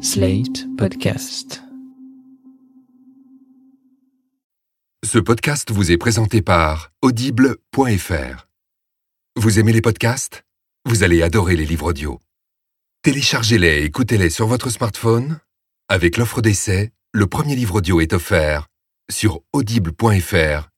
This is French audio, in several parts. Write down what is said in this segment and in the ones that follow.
Slate Podcast. Ce podcast vous est présenté par audible.fr. Vous aimez les podcasts? Vous allez adorer les livres audio. Téléchargez-les et écoutez-les sur votre smartphone. Avec l'offre d'essai, le premier livre audio est offert sur audible.fr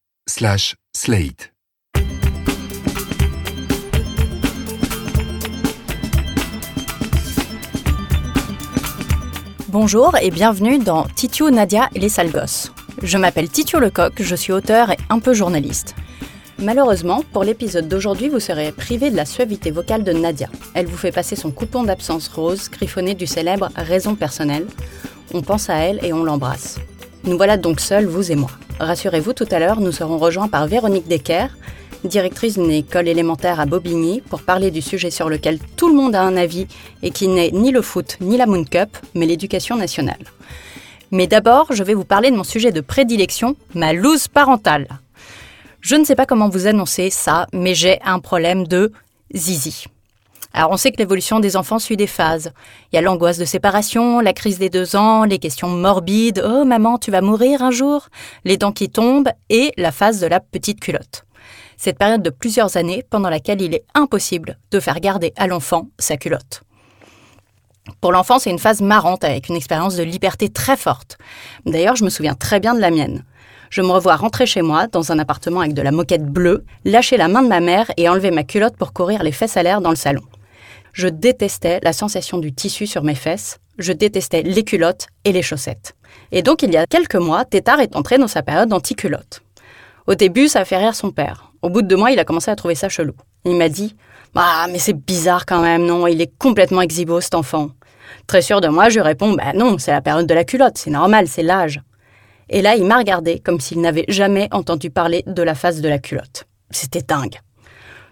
Bonjour et bienvenue dans Titio, Nadia et les sales gosses. Je m'appelle Titio Lecoq, je suis auteur et un peu journaliste. Malheureusement, pour l'épisode d'aujourd'hui, vous serez privé de la suavité vocale de Nadia. Elle vous fait passer son coupon d'absence rose, griffonné du célèbre Raison personnelle. On pense à elle et on l'embrasse. Nous voilà donc seuls, vous et moi. Rassurez-vous, tout à l'heure, nous serons rejoints par Véronique Decker, directrice d'une école élémentaire à Bobigny, pour parler du sujet sur lequel tout le monde a un avis et qui n'est ni le foot ni la Moon Cup, mais l'éducation nationale. Mais d'abord, je vais vous parler de mon sujet de prédilection, ma loose parentale. Je ne sais pas comment vous annoncer ça, mais j'ai un problème de zizi. Alors on sait que l'évolution des enfants suit des phases. Il y a l'angoisse de séparation, la crise des deux ans, les questions morbides, oh maman tu vas mourir un jour, les dents qui tombent et la phase de la petite culotte. Cette période de plusieurs années pendant laquelle il est impossible de faire garder à l'enfant sa culotte. Pour l'enfant, c'est une phase marrante avec une expérience de liberté très forte. D'ailleurs, je me souviens très bien de la mienne. Je me revois rentrer chez moi, dans un appartement avec de la moquette bleue, lâcher la main de ma mère et enlever ma culotte pour courir les fesses à l'air dans le salon. Je détestais la sensation du tissu sur mes fesses, je détestais les culottes et les chaussettes. Et donc, il y a quelques mois, Tétard est entré dans sa période anti-culotte. Au début, ça a fait rire son père. Au bout de deux mois, il a commencé à trouver ça chelou. Il m'a dit Ah, mais c'est bizarre quand même, non Il est complètement exhibo, cet enfant. Très sûr de moi, je réponds Bah non, c'est la période de la culotte, c'est normal, c'est l'âge. Et là, il m'a regardé comme s'il n'avait jamais entendu parler de la phase de la culotte. C'était dingue.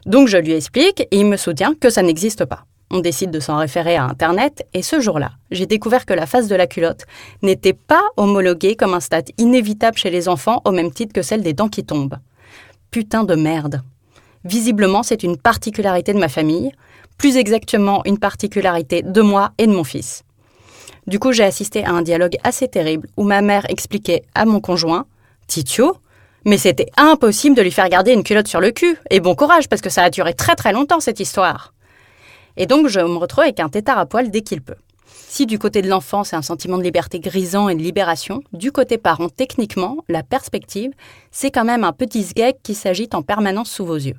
Donc je lui explique et il me soutient que ça n'existe pas. On décide de s'en référer à Internet et ce jour-là, j'ai découvert que la phase de la culotte n'était pas homologuée comme un stade inévitable chez les enfants au même titre que celle des dents qui tombent. Putain de merde. Visiblement, c'est une particularité de ma famille, plus exactement une particularité de moi et de mon fils. Du coup, j'ai assisté à un dialogue assez terrible où ma mère expliquait à mon conjoint, Titio, mais c'était impossible de lui faire garder une culotte sur le cul. Et bon courage, parce que ça a duré très très longtemps cette histoire. Et donc, je me retrouve avec un tétard à poil dès qu'il peut. Si du côté de l'enfant, c'est un sentiment de liberté grisant et de libération, du côté parent, techniquement, la perspective, c'est quand même un petit sgeg qui s'agite en permanence sous vos yeux.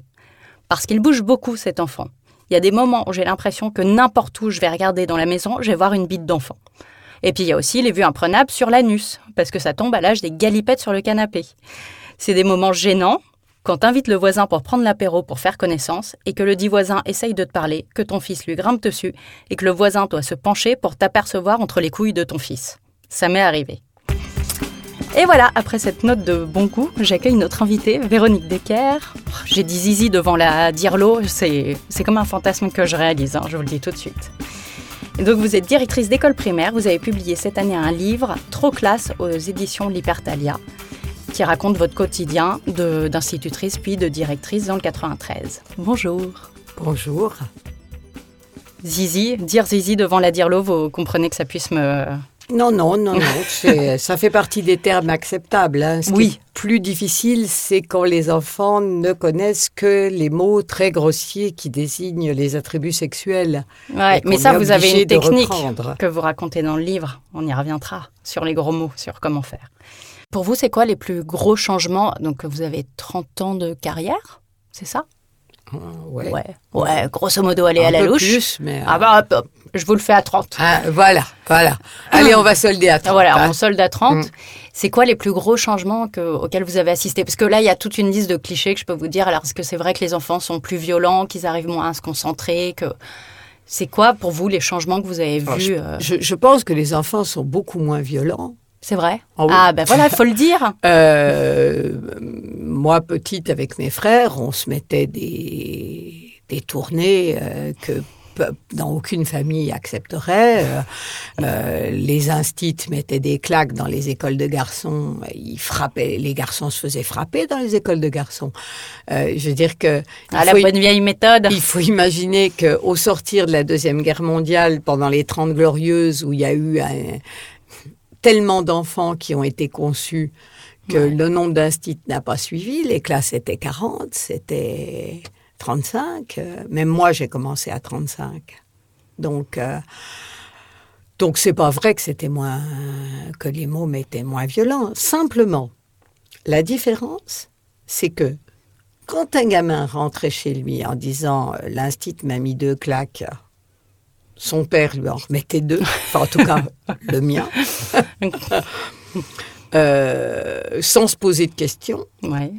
Parce qu'il bouge beaucoup, cet enfant. Il y a des moments où j'ai l'impression que n'importe où je vais regarder dans la maison, je vais voir une bite d'enfant. Et puis il y a aussi les vues imprenables sur l'anus, parce que ça tombe à l'âge des galipettes sur le canapé. C'est des moments gênants, quand t'invites le voisin pour prendre l'apéro pour faire connaissance et que le dit voisin essaye de te parler, que ton fils lui grimpe dessus et que le voisin doit se pencher pour t'apercevoir entre les couilles de ton fils. Ça m'est arrivé. Et voilà, après cette note de bon goût, j'accueille notre invitée, Véronique Decker. J'ai dit zizi devant la Dirlo, c'est comme un fantasme que je réalise, hein, je vous le dis tout de suite. Et donc vous êtes directrice d'école primaire, vous avez publié cette année un livre, Trop classe, aux éditions Libertalia qui raconte votre quotidien d'institutrice puis de directrice dans le 93. Bonjour. Bonjour. Zizi, dire Zizi devant la Dirlo, vous comprenez que ça puisse me... Non, non, non, non. ça fait partie des termes acceptables. Hein. Ce oui. Qui est plus difficile, c'est quand les enfants ne connaissent que les mots très grossiers qui désignent les attributs sexuels. Ouais, mais ça, vous avez une technique que vous racontez dans le livre. On y reviendra sur les gros mots, sur comment faire. Pour vous, c'est quoi les plus gros changements? Donc, vous avez 30 ans de carrière, c'est ça? Euh, ouais. ouais. ouais. grosso modo, aller à la peu louche. Plus, mais Ah bah, hop, hop, je vous le fais à 30. Ah, voilà, voilà. Allez, on va solder à 30. Voilà, hein. on solde à 30. Mm. C'est quoi les plus gros changements que, auxquels vous avez assisté? Parce que là, il y a toute une liste de clichés que je peux vous dire. Alors, est-ce que c'est vrai que les enfants sont plus violents, qu'ils arrivent moins à se concentrer que... C'est quoi pour vous les changements que vous avez vus je, euh, je- je pense que les enfants sont beaucoup moins violents. C'est vrai Ah oui. Ah ben voilà, il faut le dire. Euh, moi, petite, avec mes frères, on se mettait des, des tournées euh, que dans aucune famille accepterait. Euh, euh, les instits mettaient des claques dans les écoles de garçons. Ils frappaient, les garçons se faisaient frapper dans les écoles de garçons. Euh, je veux dire que à la bonne vieille méthode. Il faut imaginer qu'au sortir de la deuxième guerre mondiale, pendant les Trente glorieuses, où il y a eu tellement d'enfants qui ont été conçus que le nombre d'instits n'a pas suivi. Les classes étaient 40, c'était 35. Euh, même moi, j'ai commencé à 35. Donc, euh, donc c'est pas vrai que c'était moins que les mômes étaient moins violents. Simplement, la différence, c'est que quand un gamin rentrait chez lui en disant euh, l'instit m'a mis deux claques, son père lui en remettait deux, enfin en tout cas le mien, sans se poser de questions. Ouais.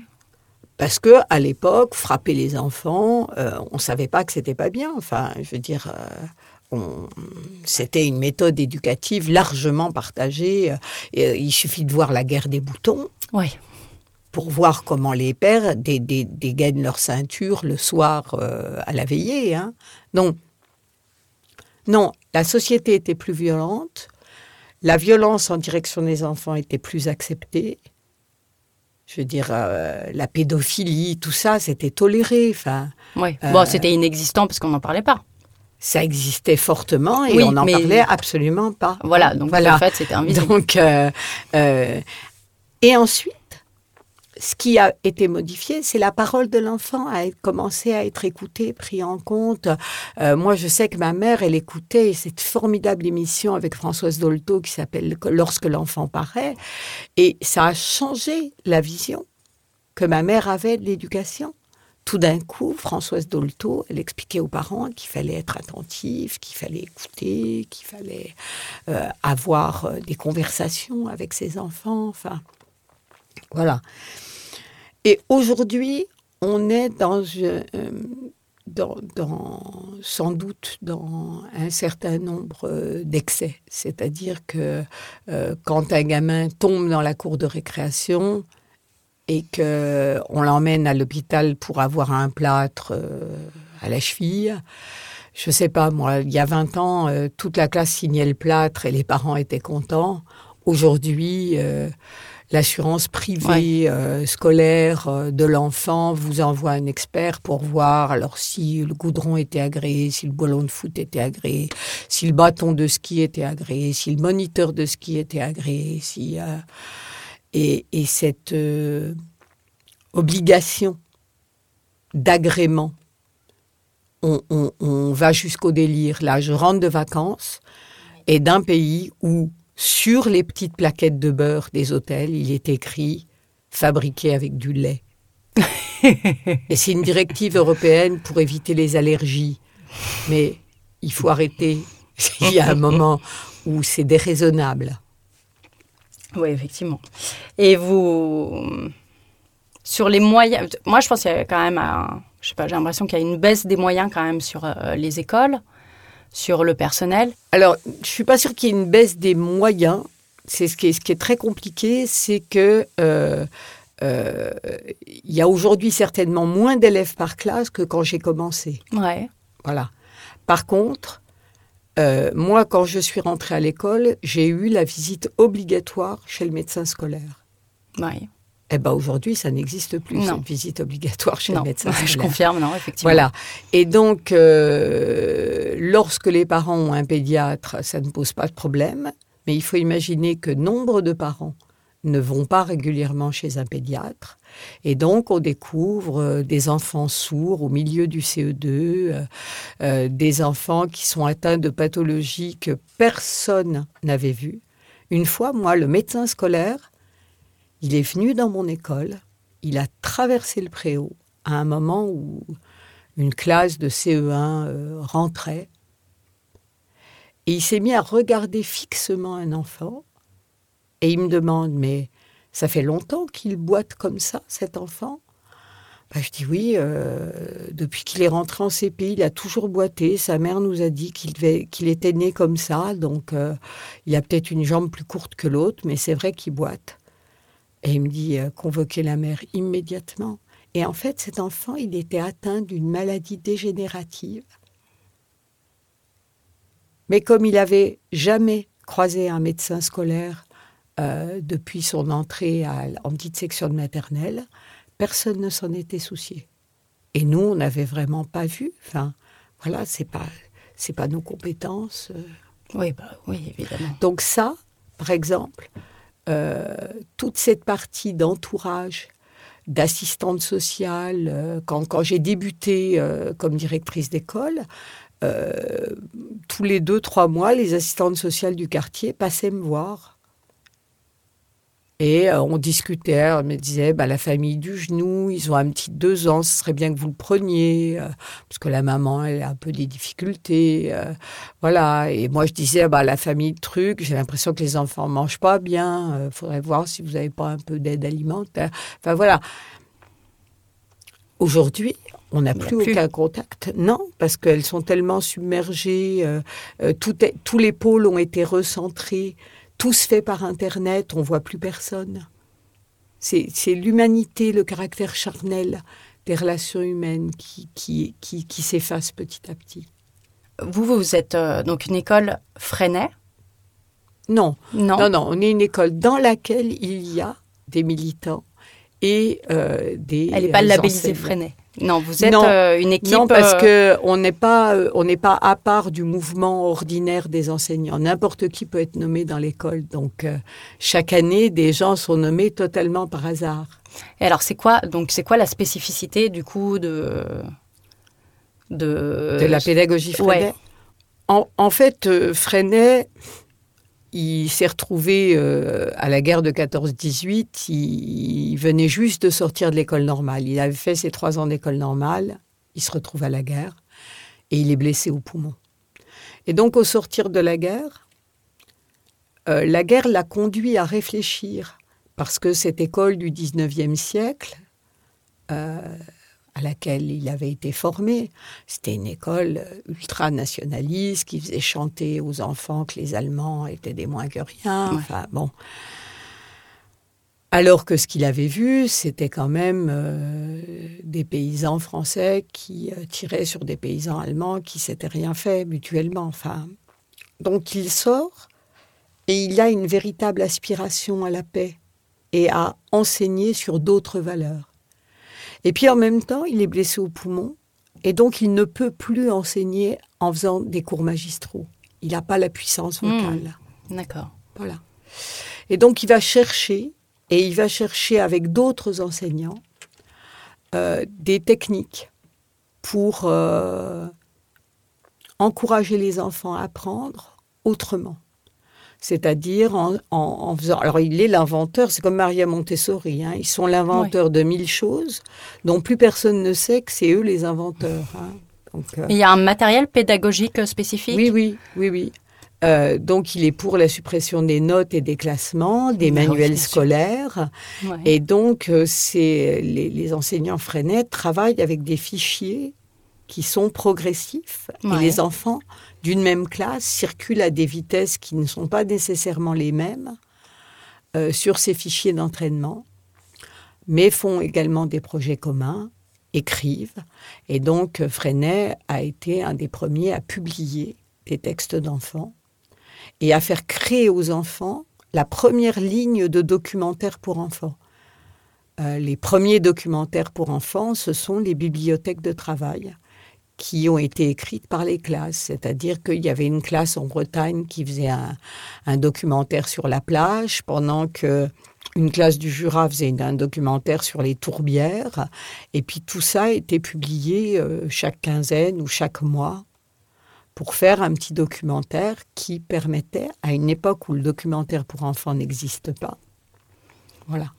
Parce que à l'époque, frapper les enfants, euh, on ne savait pas que c'était pas bien. Enfin, je veux dire, euh, c'était une méthode éducative largement partagée. Euh, il suffit de voir la guerre des boutons. Oui. Pour voir comment les pères dégainent leur ceinture le soir à la veillée. Hein. Non. Non, la société était plus violente. La violence en direction des enfants était plus acceptée je veux dire, euh, la pédophilie, tout ça, c'était toléré. Enfin, oui. Euh, bon, c'était inexistant parce qu'on n'en parlait pas. Ça existait fortement et on n'en parlait absolument pas. Voilà, donc voilà. en fait, c'était invisible. Donc, euh, et ensuite, ce qui a été modifié, c'est la parole de l'enfant a commencé à être écoutée, prise en compte. moi, je sais que ma mère, elle écoutait cette formidable émission avec Françoise Dolto qui s'appelle Lorsque l'enfant paraît, et ça a changé la vision que ma mère avait de l'éducation. Tout d'un coup, Françoise Dolto, elle expliquait aux parents qu'il fallait être attentif, qu'il fallait écouter, qu'il fallait euh, avoir euh, des conversations avec ses enfants. Enfin, voilà. Et aujourd'hui, on est dans, euh, dans, sans doute dans un certain nombre euh, d'excès. C'est-à-dire que euh, quand un gamin tombe dans la cour de récréation et qu'on l'emmène à l'hôpital pour avoir un plâtre à la cheville, je ne sais pas, moi, il y a 20 ans, toute la classe signait le plâtre et les parents étaient contents. Aujourd'hui, l'assurance privée euh, scolaire euh, de l'enfant vous envoie un expert pour voir alors si le goudron était agréé, si le ballon de foot était agréé, si le bâton de ski était agréé, si le moniteur de ski était agréé, si euh, et, et, cette obligation d'agrément, on, on, on va jusqu'au délire. Là, je rentre de vacances et d'un pays où sur les petites plaquettes de beurre des hôtels, il est écrit fabriqué avec du lait. Et c'est une directive européenne pour éviter les allergies. Mais il faut arrêter. Il y a un moment où c'est déraisonnable. Oui, effectivement. Et vous, sur les moyens, moi je pense qu'il y a quand même, je sais pas, j'ai l'impression qu'il y a une baisse des moyens quand même sur euh, les écoles sur le personnel Alors, je suis pas sûre qu'il y ait une baisse des moyens. C'est ce qui est, ce qui est très compliqué, c'est que euh, euh, il y a aujourd'hui certainement moins d'élèves par classe que quand j'ai commencé. Ouais. Voilà. Par contre, euh, moi, quand je suis rentrée à l'école, j'ai eu la visite obligatoire chez le médecin scolaire. Ouais. Eh ben aujourd'hui, ça n'existe plus, cette visite obligatoire chez le médecin. Je confirme, non, effectivement. Voilà. Et donc, euh, lorsque les parents ont un pédiatre, ça ne pose pas de problème. Mais il faut imaginer que nombre de parents ne vont pas régulièrement chez un pédiatre. Et donc, on découvre euh, des enfants sourds au milieu du CE2, euh, des enfants qui sont atteints de pathologies que personne n'avait vues. Une fois, moi, le médecin scolaire il est venu dans mon école, il a traversé le préau à un moment où une classe de CE1 euh, rentrait. Et il s'est mis à regarder fixement un enfant. Et il me demande, mais ça fait longtemps qu'il boite comme ça, cet enfant? Bah, Je dis oui, euh, depuis qu'il est rentré en CP, il a toujours boité. Sa mère nous a dit qu'il était né comme ça, donc euh, il a peut-être une jambe plus courte que l'autre, mais c'est vrai qu'il boite. Et il me dit euh, convoquer la mère immédiatement. Et en fait, cet enfant, il était atteint d'une maladie dégénérative Mais comme il avait jamais croisé un médecin scolaire euh, depuis son entrée à- en petite section de maternelle, personne ne s'en était soucié. Et nous, on n'avait vraiment pas vu. Enfin, voilà, c'est pas, c'est pas nos compétences. euh. Oui, bah, oui, évidemment. Donc ça, par exemple, euh, toute cette partie d'entourage, d'assistante sociale, euh, quand, quand j'ai débuté euh, comme directrice d'école, tous les deux, trois mois, les assistantes sociales du quartier passaient me voir. Et euh, on discutait, on me disait, bah, la famille du genou, ils ont un petit de deux ans, ce serait bien que vous le preniez, euh, parce que la maman, elle a un peu des difficultés. euh, voilà, et moi je disais, bah, la famille de trucs, j'ai l'impression que les enfants mangent pas bien, il faudrait voir si vous n'avez pas un peu d'aide alimentaire. Enfin voilà. Aujourd'hui, on n'a plus, plus. aucun contact. Non, parce qu'elles sont tellement submergées, euh, euh, tout est- tous les pôles ont été recentrés, tout se fait par Internet, on voit plus personne. C'est l'humanité, le caractère charnel des relations humaines qui, qui, qui, qui s'efface petit à petit. Vous, vous êtes euh, donc une école Freinet? Non, Non. Non, non, on est une école dans laquelle il y a des militants et euh, des. Elle n'est pas labellisée. Freinet. Non, vous êtes Non. euh, une équipe. Non, parce euh, que on n'est pas, euh, on n'est pas à part du mouvement ordinaire des enseignants. N'importe qui peut être nommé dans l'école. Donc euh, chaque année, des gens sont nommés totalement par hasard. Et alors, c'est quoi donc c'est quoi la spécificité du coup de de, de la pédagogie Freinet? ouais. En, en fait, Freinet, il s'est retrouvé euh, à la guerre de 14-18. Il, il venait juste de sortir de l'école normale. Il avait fait ses trois ans d'école normale. Il se retrouve à la guerre et il est blessé au poumon. Et donc, au sortir de la guerre, euh, la guerre l'a conduit à réfléchir parce que cette école du 19e siècle, euh, à laquelle il avait été formé, c'était une école ultra-nationaliste qui faisait chanter aux enfants que les Allemands étaient des moins que rien. Ouais. Enfin, bon. Alors que ce qu'il avait vu, c'était quand même euh, des paysans français qui euh, tiraient sur des paysans allemands qui s'étaient rien fait mutuellement. Enfin, donc il sort et il a une véritable aspiration à la paix et à enseigner sur d'autres valeurs. Et puis en même temps, il est blessé au poumon et donc il ne peut plus enseigner en faisant des cours magistraux. Il n'a pas la puissance vocale. D'accord. Voilà. Et donc il va chercher, et il va chercher avec d'autres enseignants, euh, des techniques pour euh, encourager les enfants à apprendre autrement. C'est-à-dire en, en- en faisant. Alors, il est l'inventeur, c'est comme Maria Montessori. hein, ils sont l'inventeur de mille choses dont plus personne ne sait que c'est eux les inventeurs. hein. Donc, euh, Il y a un matériel pédagogique spécifique? Oui, oui, oui, oui. Euh, donc, il est pour la suppression des notes et des classements, des Bah manuels scolaires. Ouais. Et donc, euh, c'est les, les enseignants Freinet travaillent avec des fichiers qui sont progressifs. Ouais. Et les enfants d'une même classe circulent à des vitesses qui ne sont pas nécessairement les mêmes euh, sur ces fichiers d'entraînement, mais font également des projets communs, écrivent. Et donc, euh, Freinet a été un des premiers à publier des textes d'enfants et à faire créer aux enfants la première ligne de documentaire pour enfants. Euh, les premiers documentaires pour enfants, ce sont les bibliothèques de travail qui ont été écrites par les classes. C'est-à-dire qu'il y avait une classe en Bretagne qui faisait un, documentaire sur la plage, pendant que une classe du Jura faisait un documentaire sur les tourbières. Et puis tout ça a été publié euh, chaque quinzaine ou chaque mois pour faire un petit documentaire qui permettait, à une époque où le documentaire pour enfants n'existe pas, voilà.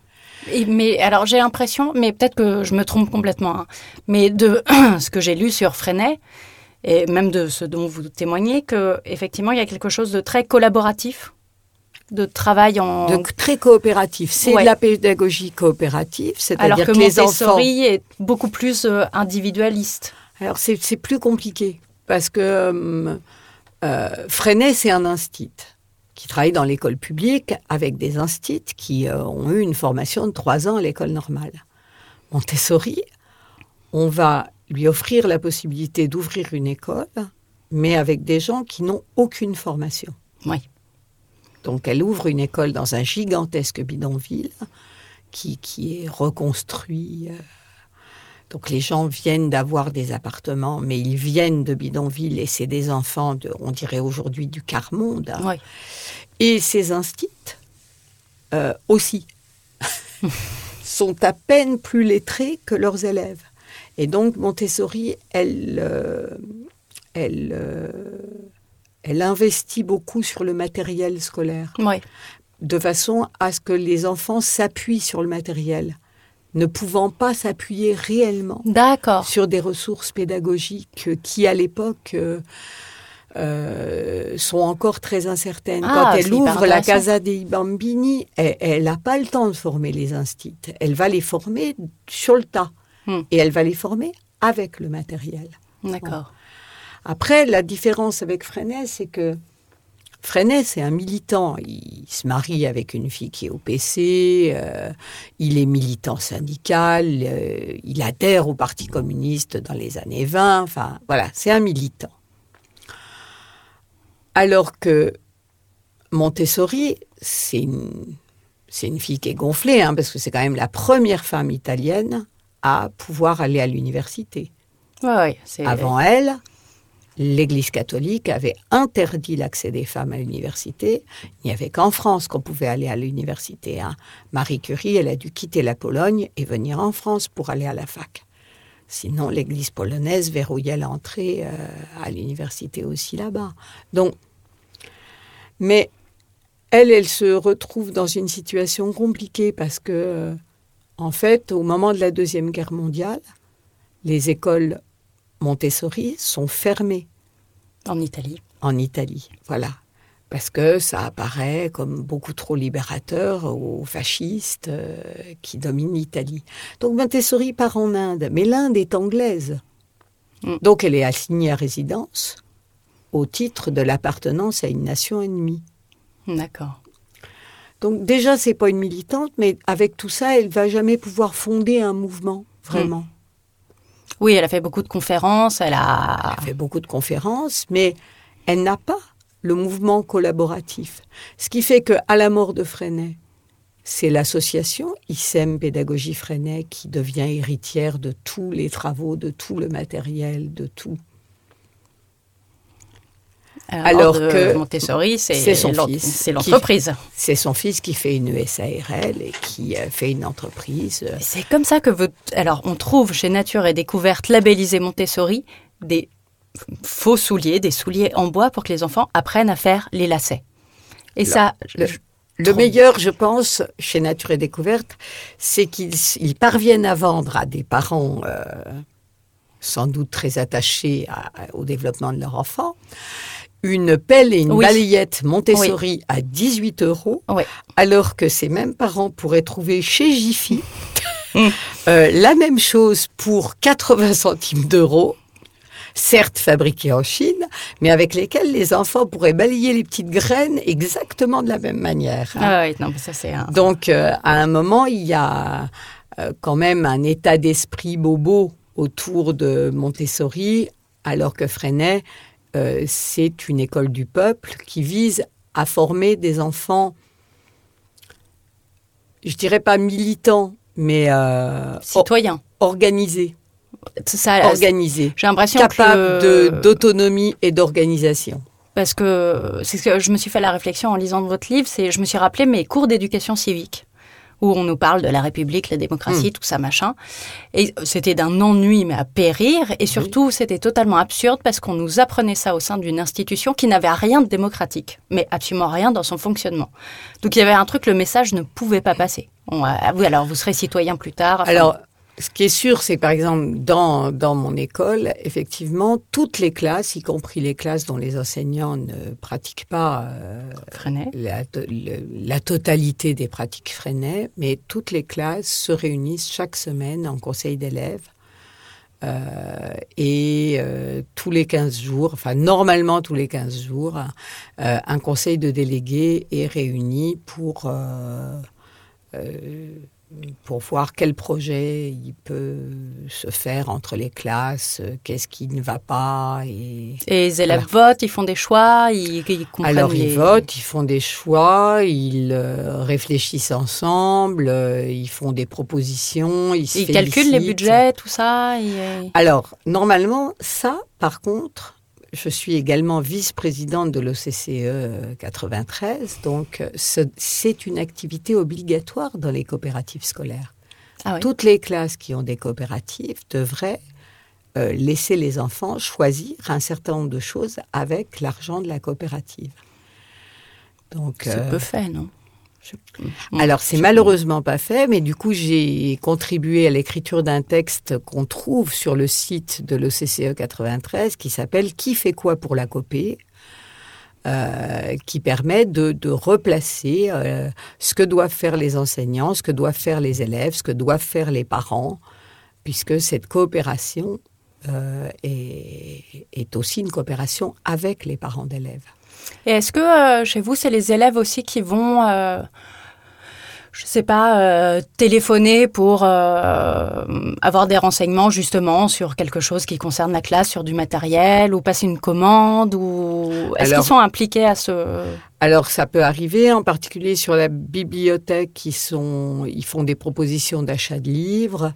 Et- mais alors j'ai l'impression, mais peut-être que je me trompe complètement, hein, mais de ce que j'ai lu sur Freinet et même de ce dont vous témoignez, que effectivement il y a quelque chose de très collaboratif, de travail en Donc très coopératif. C'est Ouais. de la pédagogie coopérative, c'est-à-dire que, que, les enfants. Est beaucoup plus euh, individualiste. Alors c'est c'est plus compliqué parce que euh, euh, Freinet c'est un instit qui travaille dans l'école publique avec des instits qui euh, ont eu une formation de trois ans à l'école normale. Montessori, on va lui offrir la possibilité d'ouvrir une école mais avec des gens qui n'ont aucune formation. Oui. Donc elle ouvre une école dans un gigantesque bidonville qui, qui est reconstruit. euh. Donc les gens viennent d'avoir des appartements, mais ils viennent de bidonville et c'est des enfants, de, on dirait aujourd'hui, du quart-monde. hein. Oui. Et ces instits euh, aussi sont à peine plus lettrés que leurs élèves. Et donc Montessori, elle, euh, elle, euh, elle investit beaucoup sur le matériel scolaire, Oui. de façon à ce que les enfants s'appuient sur le matériel, ne pouvant pas s'appuyer réellement sur des ressources pédagogiques qui, à l'époque, euh, euh, sont encore très incertaines. Ah, Quand elle ouvre la. Casa dei Bambini, elle n'a pas le temps de former les instits. Elle va les former sur le tas. Hmm. Et elle va les former avec le matériel. D'accord. Après, la différence avec Freinet, c'est que Freinet, c'est un militant. Il se marie avec une fille qui est au PC, euh, il est militant syndical, euh, il adhère au Parti communiste dans les années 20. Enfin, voilà, c'est un militant. Alors que Montessori, c'est une, c'est une fille qui est gonflée, hein, parce que c'est quand même la première femme italienne à pouvoir aller à l'université. Oui. c'est- Avant elle, l'Église catholique avait interdit l'accès des femmes à l'université. Il n'y avait qu'en France qu'on pouvait aller à l'université. hein. Marie Curie, elle a dû quitter la Pologne et venir en France pour aller à la fac. Sinon, l'Église polonaise verrouillait l'entrée euh, à l'université aussi là-bas. Donc, mais elle, elle se retrouve dans une situation compliquée parce que, euh, en fait, au moment de la Deuxième Guerre mondiale, les écoles Montessori sont fermées En Italie. en Italie. Voilà. Parce que ça apparaît comme beaucoup trop libérateur aux fascistes euh, qui dominent l'Italie. Donc Montessori part en Inde, mais l'Inde est anglaise. Mm. Donc elle est assignée à résidence au titre de l'appartenance à une nation ennemie. D'accord. Donc déjà, c'est pas une militante, mais avec tout ça, elle va jamais pouvoir fonder un mouvement, vraiment. Oui, elle a fait beaucoup de conférences. Elle a. Elle fait beaucoup de conférences, mais elle n'a pas le mouvement collaboratif. Ce qui fait que à la mort de Freinet, c'est l'association ISEM Pédagogie Freinet qui devient héritière de tous les travaux, de tout le matériel, de tout. Alors de que Montessori, c'est son fils C'est l'entreprise. C'est son fils qui fait une SARL et qui euh, fait une entreprise. euh, C'est comme ça que vous... Alors, on trouve chez Nature et Découverte labellisé Montessori des faux souliers, des souliers en bois pour que les enfants apprennent à faire les lacets. Et ça, le- je- Le Trop. meilleur, je pense, chez Nature et Découverte, c'est qu'ils ils parviennent à vendre à des parents euh, sans doute très attachés à- au développement de leur enfant une pelle et une Oui. balayette Montessori à 18 euros, Oui. alors que ces mêmes parents pourraient trouver chez Jiffy euh, la même chose pour 80 centimes d'euros certes fabriqués en Chine, mais avec lesquels les enfants pourraient balayer les petites graines exactement de la même manière. Ah oui, non, ça c'est un... Donc, euh, à un moment, il y a euh, quand même un état d'esprit bobo autour de Montessori, alors que Freinet, euh, c'est une école du peuple qui vise à former des enfants, je dirais pas militants, mais euh, or- citoyen. organisés, Ça, organisés, j'ai l'impression que... d'autonomie et d'organisation. Parce que c'est ce que je me suis fait la réflexion en lisant votre livre, c'est je me suis rappelé mes cours d'éducation civique où on nous parle de la République, la démocratie, Hmm. tout ça machin. Et c'était d'un ennui mais à périr et surtout c'était totalement absurde parce qu'on nous apprenait ça au sein d'une institution qui n'avait rien de démocratique, mais absolument rien dans son fonctionnement. Donc il y avait un truc, le message ne pouvait pas passer. On, euh, alors vous serez citoyen plus tard. enfin, Alors, ce qui est sûr, c'est que, par exemple, dans, dans mon école, effectivement, toutes les classes, y compris les classes dont les enseignants ne pratiquent pas euh, la, le- la totalité des pratiques Freinet, mais toutes les classes se réunissent chaque semaine en conseil d'élèves. Euh, et euh, tous les 15 jours, enfin normalement tous les 15 jours, euh, un conseil de délégués est réuni pour euh, euh, pour voir quel projet il peut se faire entre les classes, euh, qu'est-ce qui ne va pas. Et, Et les élèves votent, ils font des choix, ils, ils comprennent Alors les- ils votent, ils font des choix, ils euh, réfléchissent ensemble, euh, ils font des propositions, ils se Ils calculent les budgets, tout ça. ils- Alors, normalement, ça, par contre, je suis également vice-présidente de l'OCCE 93, donc euh, ce- c'est une activité obligatoire dans les coopératives scolaires. Ah oui. Toutes les classes qui ont des coopératives devraient euh, laisser les enfants choisir un certain nombre de choses avec l'argent de la coopérative. Donc, C'est euh, peu fait, non? Je- Mm. alors, c'est malheureusement pas fait, mais du coup, j'ai contribué à l'écriture d'un texte qu'on trouve sur le site de l'OCCE 93 qui s'appelle Qui fait quoi pour la copée euh, qui permet de, de replacer euh, ce que doivent faire les enseignants, ce que doivent faire les élèves, ce que doivent faire les parents, puisque cette coopération euh, est, est aussi une coopération avec les parents d'élèves. Et est-ce que euh, chez vous, c'est les élèves aussi qui vont, euh, je sais pas, euh, téléphoner pour avoir des renseignements justement sur quelque chose qui concerne la classe, sur du matériel, ou passer une commande, ou est-ce qu'ils sont impliqués à ce Alors ça peut arriver, en particulier sur la bibliothèque, qui sont, ils font des propositions d'achat de livres.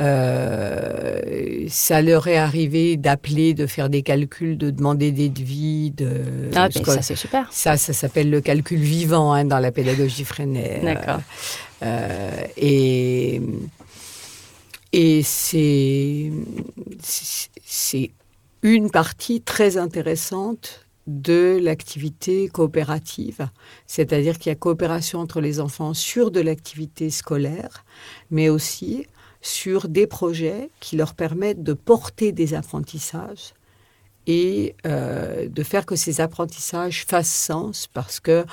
Euh, ça leur est arrivé d'appeler, de faire des calculs, de demander des devis. De, Ah, ça c'est super. ça, ça s'appelle le calcul vivant hein, dans la pédagogie Freinet. D'accord. Euh, et et c'est- c'est une partie très intéressante de l'activité coopérative, c'est-à-dire qu'il y a coopération entre les enfants sur de l'activité scolaire, mais aussi sur des projets qui leur permettent de porter des apprentissages et euh, de faire que ces apprentissages fassent sens parce que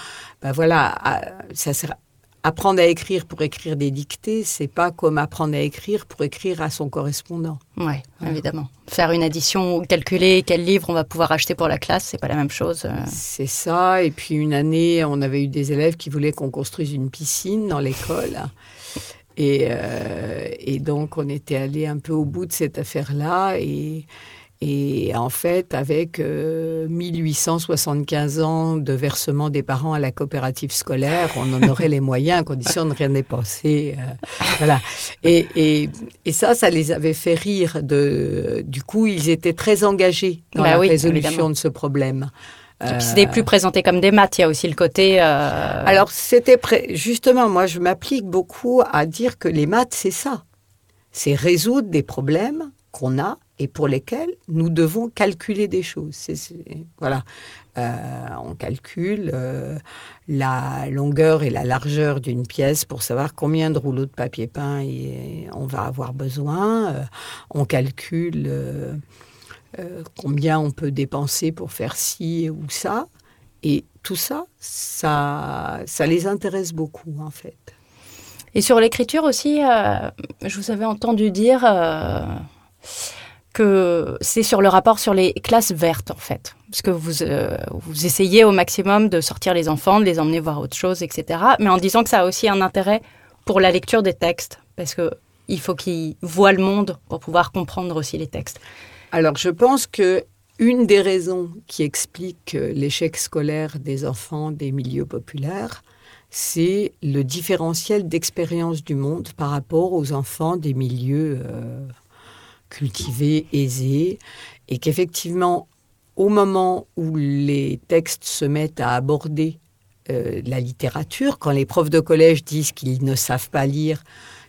ben voilà à- ça sert apprendre à écrire pour écrire des dictées c'est pas comme apprendre à écrire pour écrire à son correspondant Oui, évidemment. Faire une addition ou calculer quel livre on va pouvoir acheter pour la classe, c'est pas la même chose. euh. c'est ça et puis une année on avait eu des élèves qui voulaient qu'on construise une piscine dans l'école et, euh, et donc on était allé un peu au bout de cette affaire là et Et en fait, avec euh, 1875 ans de versement des parents à la coopérative scolaire, on en aurait les moyens à condition de rien dépenser. euh, voilà. Et, et, et ça, ça les avait fait rire. De, du coup, ils étaient très engagés dans Bah la oui, résolution évidemment. de ce problème. Et puis Euh, c'était plus présenté comme des maths. Il y a aussi le côté. euh, alors, c'était justement, moi, je m'applique beaucoup à dire que les maths, c'est ça. C'est résoudre des problèmes qu'on a et pour lesquels nous devons calculer des choses. Voilà. Euh, on calcule euh, la longueur et la largeur d'une pièce pour savoir combien de rouleaux de papier peint on va avoir besoin. Euh, on calcule euh, combien on peut dépenser pour faire ci ou ça. Et tout ça, ça, ça les intéresse beaucoup, en fait. Et sur l'écriture aussi, euh, je vous avais entendu dire euh, que c'est sur le rapport sur les classes vertes, en fait. Parce que vous, vous essayez au maximum de sortir les enfants, de les emmener voir autre chose, etc. Mais en disant que ça a aussi un intérêt pour la lecture des textes. Parce que il faut qu'ils voient le monde pour pouvoir comprendre aussi les textes. Alors, je pense que une des raisons qui explique euh, l'échec scolaire des enfants des milieux populaires, c'est le différentiel d'expérience du monde par rapport aux enfants des milieux euh, cultivés, aisés, et qu'effectivement, au moment où les textes se mettent à aborder euh, la littérature, quand les profs de collège disent qu'ils ne savent pas lire,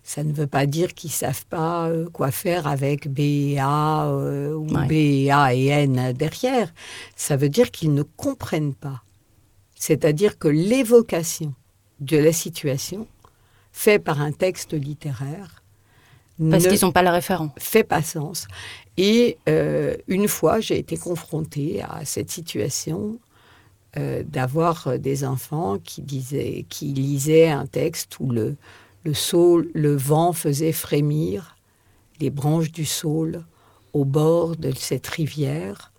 ça ne veut pas dire qu'ils savent pas euh, quoi faire avec B et A euh, ou Ouais. B et A et N derrière. Ça veut dire qu'ils ne comprennent pas. C'est-à-dire que l'évocation de la situation faite par un texte littéraire Parce ne qu'ils n'ont pas le référent. fait pas sens. Et euh, une fois, j'ai été confrontée à cette situation euh, d'avoir des enfants qui disaient, qui lisaient un texte où le, le saule, le vent faisait frémir les branches du saule au bord de cette rivière.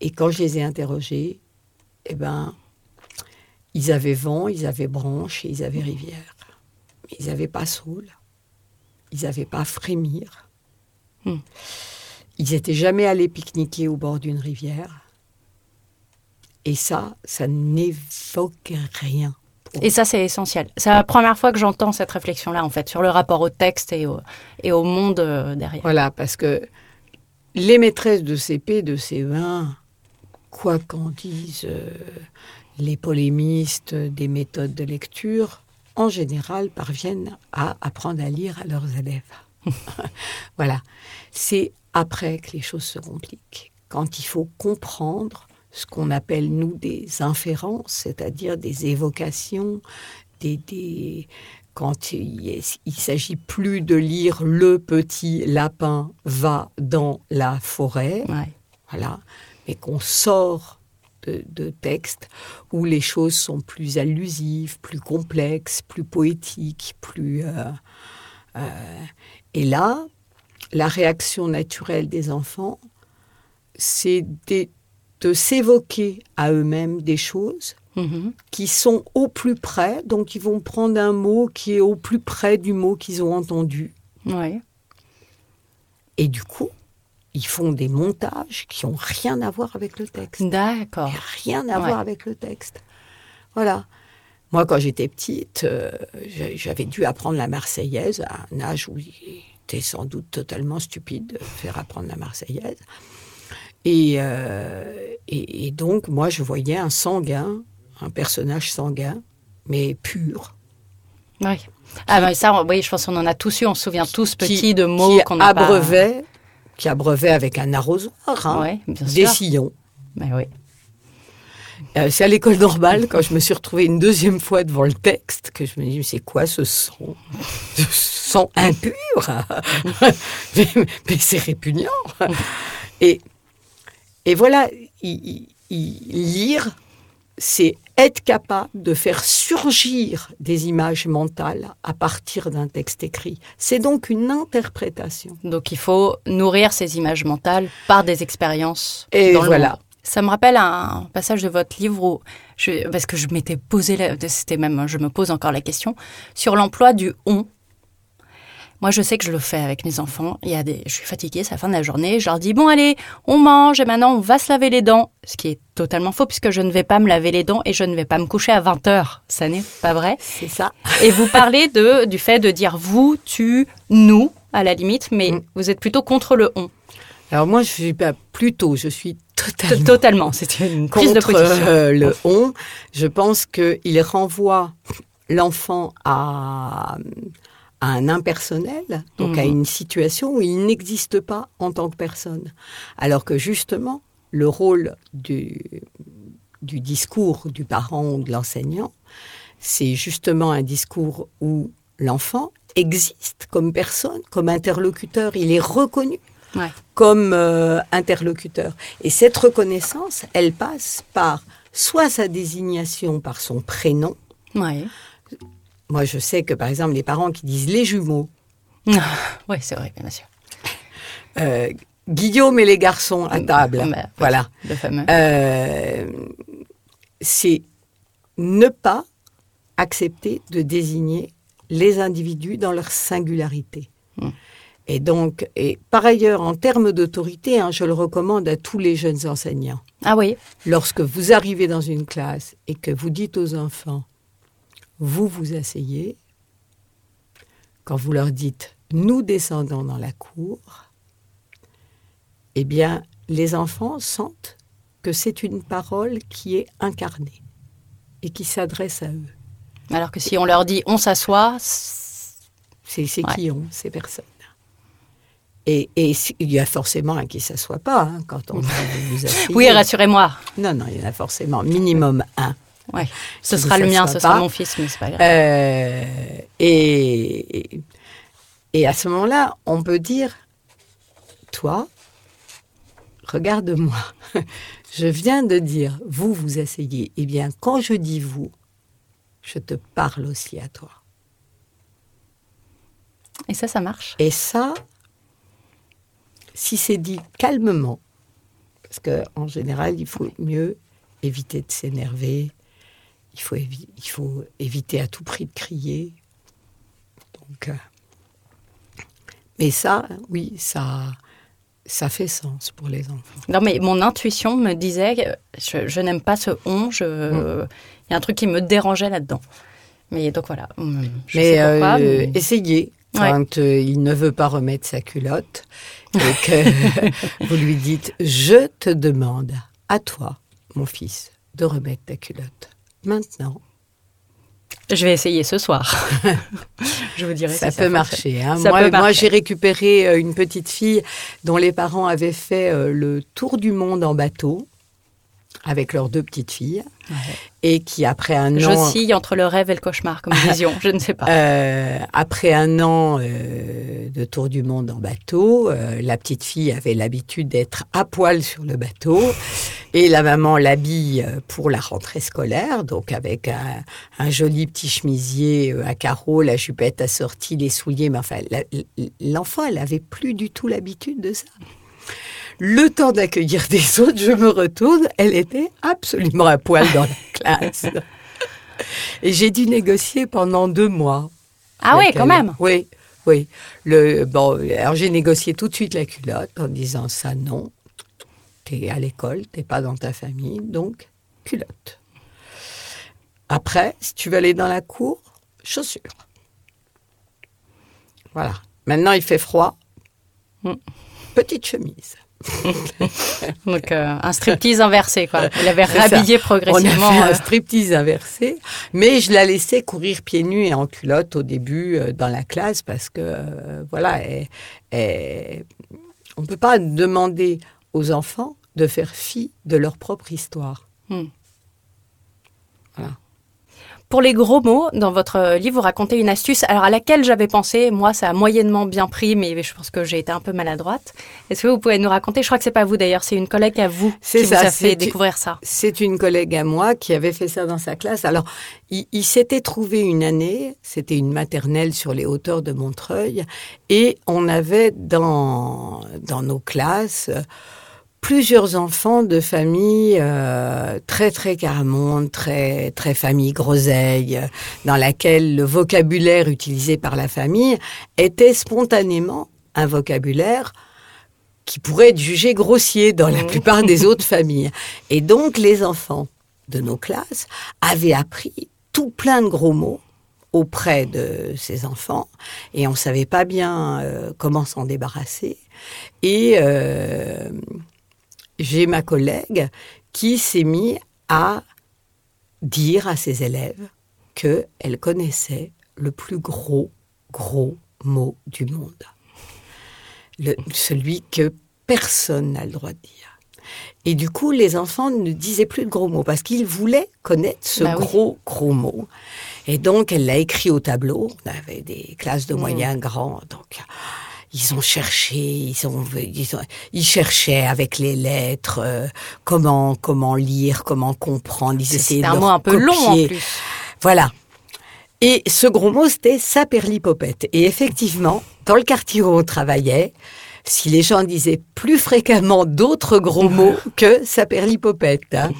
Et quand je les ai interrogés, eh ben, ils avaient vent, ils avaient branches et ils avaient rivière. Ils n'avaient pas saoul. Ils n'avaient pas frémir. Hmm. Ils n'étaient jamais allés pique-niquer au bord d'une rivière. Et ça, ça n'évoque rien. Et ça, c'est essentiel. C'est la première fois que j'entends cette réflexion-là, en fait, sur le rapport au texte et au, et au monde euh, derrière. Voilà, parce que les maîtresses de CP, de C20, quoi qu'en disent euh, les polémistes des méthodes de lecture, en général parviennent à apprendre à lire à leurs élèves. voilà. C'est après que les choses se compliquent. Quand il faut comprendre ce qu'on appelle, nous, des inférences, c'est-à-dire des évocations, des, des- quand il, il s'agit plus de lire le petit lapin va dans la forêt, Ouais. voilà, mais qu'on sort de, de textes où les choses sont plus allusives, plus complexes, plus poétiques, plus... euh, euh, et là, la réaction naturelle des enfants, c'est de s'évoquer à eux-mêmes des choses Mhm. qui sont au plus près, donc ils vont prendre un mot qui est au plus près du mot qu'ils ont entendu. Ouais. Et du coup, ils font des montages qui n'ont rien à voir avec le texte. D'accord. Rien à Ouais. voir avec le texte. Voilà. Moi, quand j'étais petite, euh, j'a- j'avais dû apprendre la Marseillaise à un âge où il était sans doute totalement stupide de faire apprendre la Marseillaise. Et, euh, et, et donc, moi, je voyais un sanguin, un personnage sanguin, mais pur, Oui. Ah, mais ça, oui, je pense qu'on en a tous eu. On se souvient tous, petits, de mots qu'on pas... abreuvait, qui abreuvait avec un arrosoir, hein, Ouais, bien des sillons. Mais oui. Euh, c'est à l'école normale, quand je me suis retrouvée une deuxième fois devant le texte, que je me dis, mais c'est quoi ce son Ce son impur? Mais, mais c'est répugnant et, et voilà, il- il- il- lire, c'est être capable de faire surgir des images mentales à partir d'un texte écrit. C'est donc une interprétation. Donc il faut nourrir ces images mentales par des expériences. Et dans le voilà. monde. Ça me rappelle un passage de votre livre où, je, parce que je m'étais posé, c'était même, je me pose encore la question, sur l'emploi du on. Moi, je sais que je le fais avec mes enfants. Il y a des, je suis fatiguée, c'est la fin de la journée. Je leur dis bon allez, on mange et maintenant on va se laver les dents. Ce qui est totalement faux puisque je ne vais pas me laver les dents et je ne vais pas me coucher à 20 heures. Ça n'est pas vrai. C'est ça. Et vous parlez de, du fait de dire vous, tu, nous, à la limite, mais Mm. vous êtes plutôt contre le on. Alors moi, je suis pas plutôt, je suis totalement Totalement, c'est une prise de contre position. euh, le on. Je pense qu'il renvoie l'enfant à, à un impersonnel, donc à Mhm. une situation où il n'existe pas en tant que personne. Alors que justement, le rôle du, du discours du parent ou de l'enseignant, c'est justement un discours où l'enfant existe comme personne, comme interlocuteur, il est reconnu Ouais. comme euh, interlocuteur. Et cette reconnaissance, elle passe par soit sa désignation par son prénom. Ouais. Moi, je sais que, par exemple, les parents qui disent les jumeaux, Oui, c'est vrai, bien sûr. euh, Guillaume et les garçons à table, voilà. Le fameux. Euh, c'est ne pas accepter de désigner les individus dans leur singularité. Mm. Et donc, et par ailleurs, en termes d'autorité, hein, je le recommande à tous les jeunes enseignants. Ah oui, Lorsque vous arrivez dans une classe et que vous dites aux enfants, vous vous asseyez, quand vous leur dites, nous descendons dans la cour, eh bien, les enfants sentent que c'est une parole qui est incarnée et qui s'adresse à eux. alors que si on leur dit on s'assoit, c'est- Ouais. qui ont ces personnes et, il y a forcément un qui ne s'assoit pas hein, quand on dit vous oui, rassurez-moi. Non, non, il y en a forcément minimum un. Ouais. Ce sera le mien, ce sera mon fils, mais c'est pas grave. Euh, et, et à ce moment-là, on peut dire, toi, regarde-moi, je viens de dire, vous vous asseyez. Eh bien, quand je dis vous, je te parle aussi à toi. Et ça, ça marche? Et ça, si c'est dit calmement, parce qu'en général, il faut mieux éviter de s'énerver, il faut, évi- il faut éviter à tout prix de crier. Donc, euh, mais ça, oui, ça, ça fait sens pour les enfants. Non, mais mon intuition me disait je, je n'aime pas ce on. Je... Il y a un truc qui me dérangeait là-dedans. Mais donc voilà. Je mais, sais pourquoi, euh, mais- essayez quand euh, il ne veut pas remettre sa culotte et que vous lui dites Je te demande à toi, mon fils, de remettre ta culotte. Maintenant, Je vais essayer ce soir. je vous dirai ça si peut marcher. hein. Ça moi, peut moi, marcher. j'ai récupéré euh, une petite fille dont les parents avaient fait euh, le tour du monde en bateau avec leurs deux petites filles et qui, après un an, J'oscille entre le rêve et le cauchemar comme vision. Je ne sais pas. Euh, après un an euh, de tour du monde en bateau, euh, la petite fille avait l'habitude d'être à poil sur le bateau et la maman l'habille pour la rentrée scolaire, donc avec un, un joli petit chemisier à carreaux, la jupette assortie, les souliers. Mais enfin, l'enfant, elle avait plus du tout l'habitude de ça. Le temps d'accueillir des autres, je me retourne, elle était absolument à poil dans la classe. Et j'ai dû négocier pendant deux mois. Ah oui, quand elle. même. Oui, oui. Le, bon, alors j'ai négocié tout de suite la culotte en disant ça non. T'es à l'école, t'es pas dans ta famille, donc culotte. Après, si tu veux aller dans la cour, chaussures. Voilà. Maintenant, il fait froid. Mm. Petite chemise. Donc euh, un striptease inversé, quoi. Il avait ça. rhabillé On progressivement. a fait euh, un striptease inversé, mais je la laissais courir pieds nus et en culotte au début euh, dans la classe parce que euh, voilà, on ne peut pas demander aux enfants de faire fi de leur propre histoire. Pour les gros mots, dans votre livre, vous racontez une astuce alors à laquelle j'avais pensé. Moi, ça a moyennement bien pris, mais je pense que j'ai été un peu maladroite. Est-ce que vous pouvez nous raconter? Je crois que c'est pas vous d'ailleurs, c'est une collègue à vous qui ça, vous a fait découvrir ça. C'est une collègue à moi qui avait fait ça dans sa classe. Alors, il, il s'était trouvé une année, c'était une maternelle sur les hauteurs de Montreuil, et on avait dans, dans nos classes euh, plusieurs enfants de familles euh, très très carmonde, très très famille groseille, dans laquelle le vocabulaire utilisé par la famille était spontanément un vocabulaire qui pourrait être jugé grossier dans la plupart des autres familles. Et donc les enfants de nos classes avaient appris tout plein de gros mots auprès de ces enfants et on savait pas bien euh, comment s'en débarrasser. Et euh, j'ai ma collègue qui s'est mis à dire à ses élèves qu'elle connaissait le plus gros, gros mot du monde. Le- celui que personne n'a le droit de dire. Et du coup, les enfants ne disaient plus de gros mots parce qu'ils voulaient connaître ce Bah oui. gros, gros mot. Et donc, elle l'a écrit au tableau. On avait des classes Mmh. de moyens grands. Donc, ils ont cherché, ils ont, ils, ont- ils cherchaient avec les lettres euh, comment comment lire, comment comprendre. Ils essayaient C'était de un mot un peu long en plus. Voilà. Et ce gros mot, c'était saperlipopette. Et effectivement, dans le quartier où on travaillait, si les gens disaient plus fréquemment d'autres gros mots que saperlipopette. hein.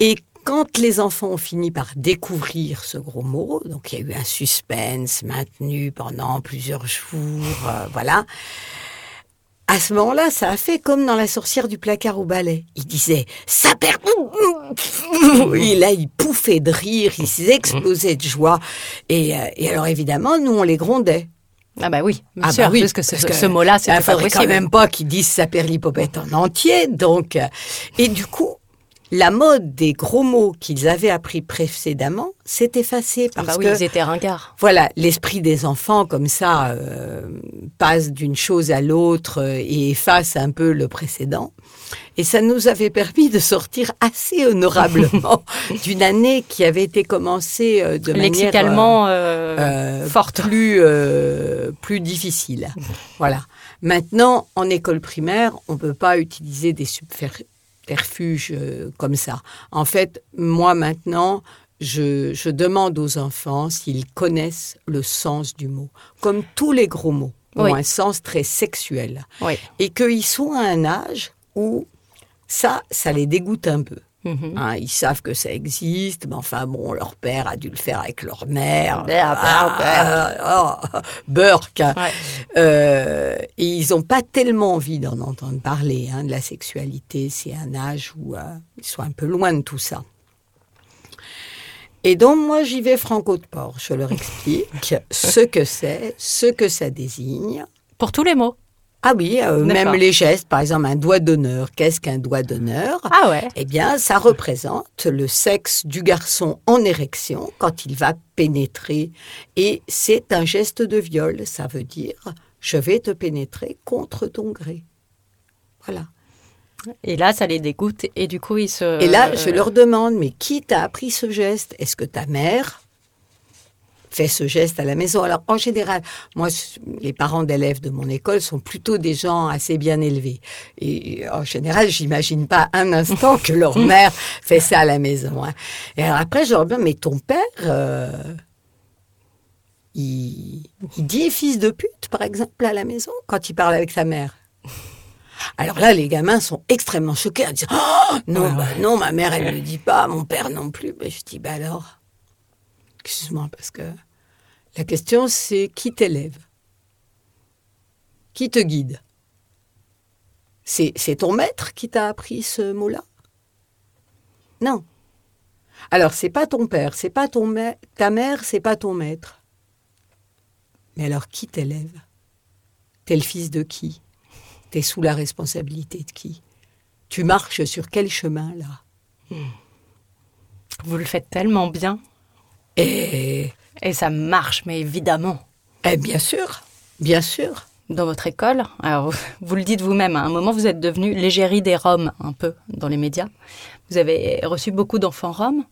Et quand les enfants ont fini par découvrir ce gros mot, donc il y a eu un suspense maintenu pendant plusieurs jours, euh, voilà. À ce moment-là, ça a fait comme dans La sorcière du placard au balai. Il disait ça perd. Et là, il pouffait de rire, il s'explosait de joie. Et, euh, et alors évidemment, nous on les grondait. Ah bah oui, Ah sûr, bah oui, parce que ce, mot-là, c'était Il pas faudrait quand même pas qu'ils disent saperlipopette en entier. Donc, euh, et du coup, la mode des gros mots qu'ils avaient appris précédemment s'est effacée Ah parce bah oui, que ils étaient ringards. voilà, l'esprit des enfants comme ça euh, passe d'une chose à l'autre euh, et efface un peu le précédent. Et ça nous avait permis de sortir assez honorablement d'une année qui avait été commencée euh, de manière Lexicalement euh, euh, euh, forte. plus euh, plus difficile. Voilà. Maintenant, en école primaire, on peut pas utiliser des euh, comme ça. En fait, moi maintenant, je, je demande aux enfants s'ils connaissent le sens du mot, comme tous les gros mots ont Oui. un sens très sexuel, Oui. et qu'ils sont à un âge où ça, ça les dégoûte un peu. Mhm. Hein, ils savent que ça existe, mais enfin bon, leur père a dû le faire avec leur mère. Beurre, beurre, ah, Burke. Ouais. Euh, et ils n'ont pas tellement envie d'en entendre parler, hein, de la sexualité. C'est un âge où euh, ils sont un peu loin de tout ça. Et donc, moi, j'y vais franco de port. Je leur explique ce que c'est, ce que ça désigne. Pour tous les mots. Ah oui, euh, même les gestes, par exemple, un doigt d'honneur. Qu'est-ce qu'un doigt d'honneur? Ah ouais. eh bien, ça représente le sexe du garçon en érection quand il va pénétrer. Et c'est un geste de viol. Ça veut dire, je vais te pénétrer contre ton gré. Voilà. Et là, ça les dégoûte et du coup, ils se. Et là, je leur demande, mais qui t'a appris ce geste? Est-ce que ta mère? Fait ce geste à la maison Alors, en général, moi, les parents d'élèves de mon école sont plutôt des gens assez bien élevés. Et en général, j'imagine pas un instant que leur mère fait ça à la maison. hein. Et alors après, je leur dis, mais ton père, euh, il, il dit fils de pute, par exemple, à la maison, quand il parle avec sa mère? Alors là, les gamins sont extrêmement choqués en disant Oh, non, Ouais, bah non, ma mère, elle ne le dit pas, mon père non plus. Mais je dis Bah alors? Excuse-moi, parce que la question, c'est qui t'élève? Qui te guide? C'est ton maître qui t'a appris ce mot-là? Non. Alors, c'est pas ton père, c'est pas ton ta mère, c'est pas ton maître. Mais alors, qui t'élève? T'es le fils de qui? T'es sous la responsabilité de qui? Tu marches sur quel chemin, là? Vous le faites tellement bien. Et, Et ça marche, mais évidemment. eh, bien sûr, bien sûr. Dans votre école, alors vous le dites vous-même, à un moment vous êtes devenu l'égérie des Roms, un peu, dans les médias. Vous avez reçu beaucoup d'enfants Roms?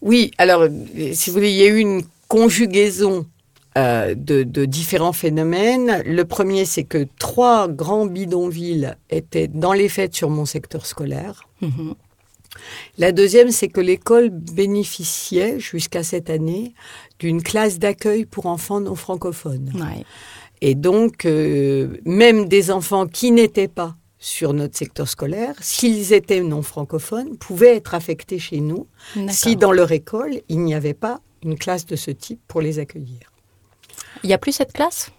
Oui, alors, si vous voulez, il y a eu une conjugaison euh, de, de différents phénomènes. Le premier, c'est que trois grands bidonvilles étaient dans les fêtes sur mon secteur scolaire. Mhm. La deuxième, c'est que l'école bénéficiait, jusqu'à cette année, d'une classe d'accueil pour enfants non francophones. Ouais. Et donc, euh, même des enfants qui n'étaient pas sur notre secteur scolaire, s'ils étaient non francophones, pouvaient être affectés chez nous si dans leur école, il n'y avait pas une classe de ce type pour les accueillir. Il n'y a plus cette classe?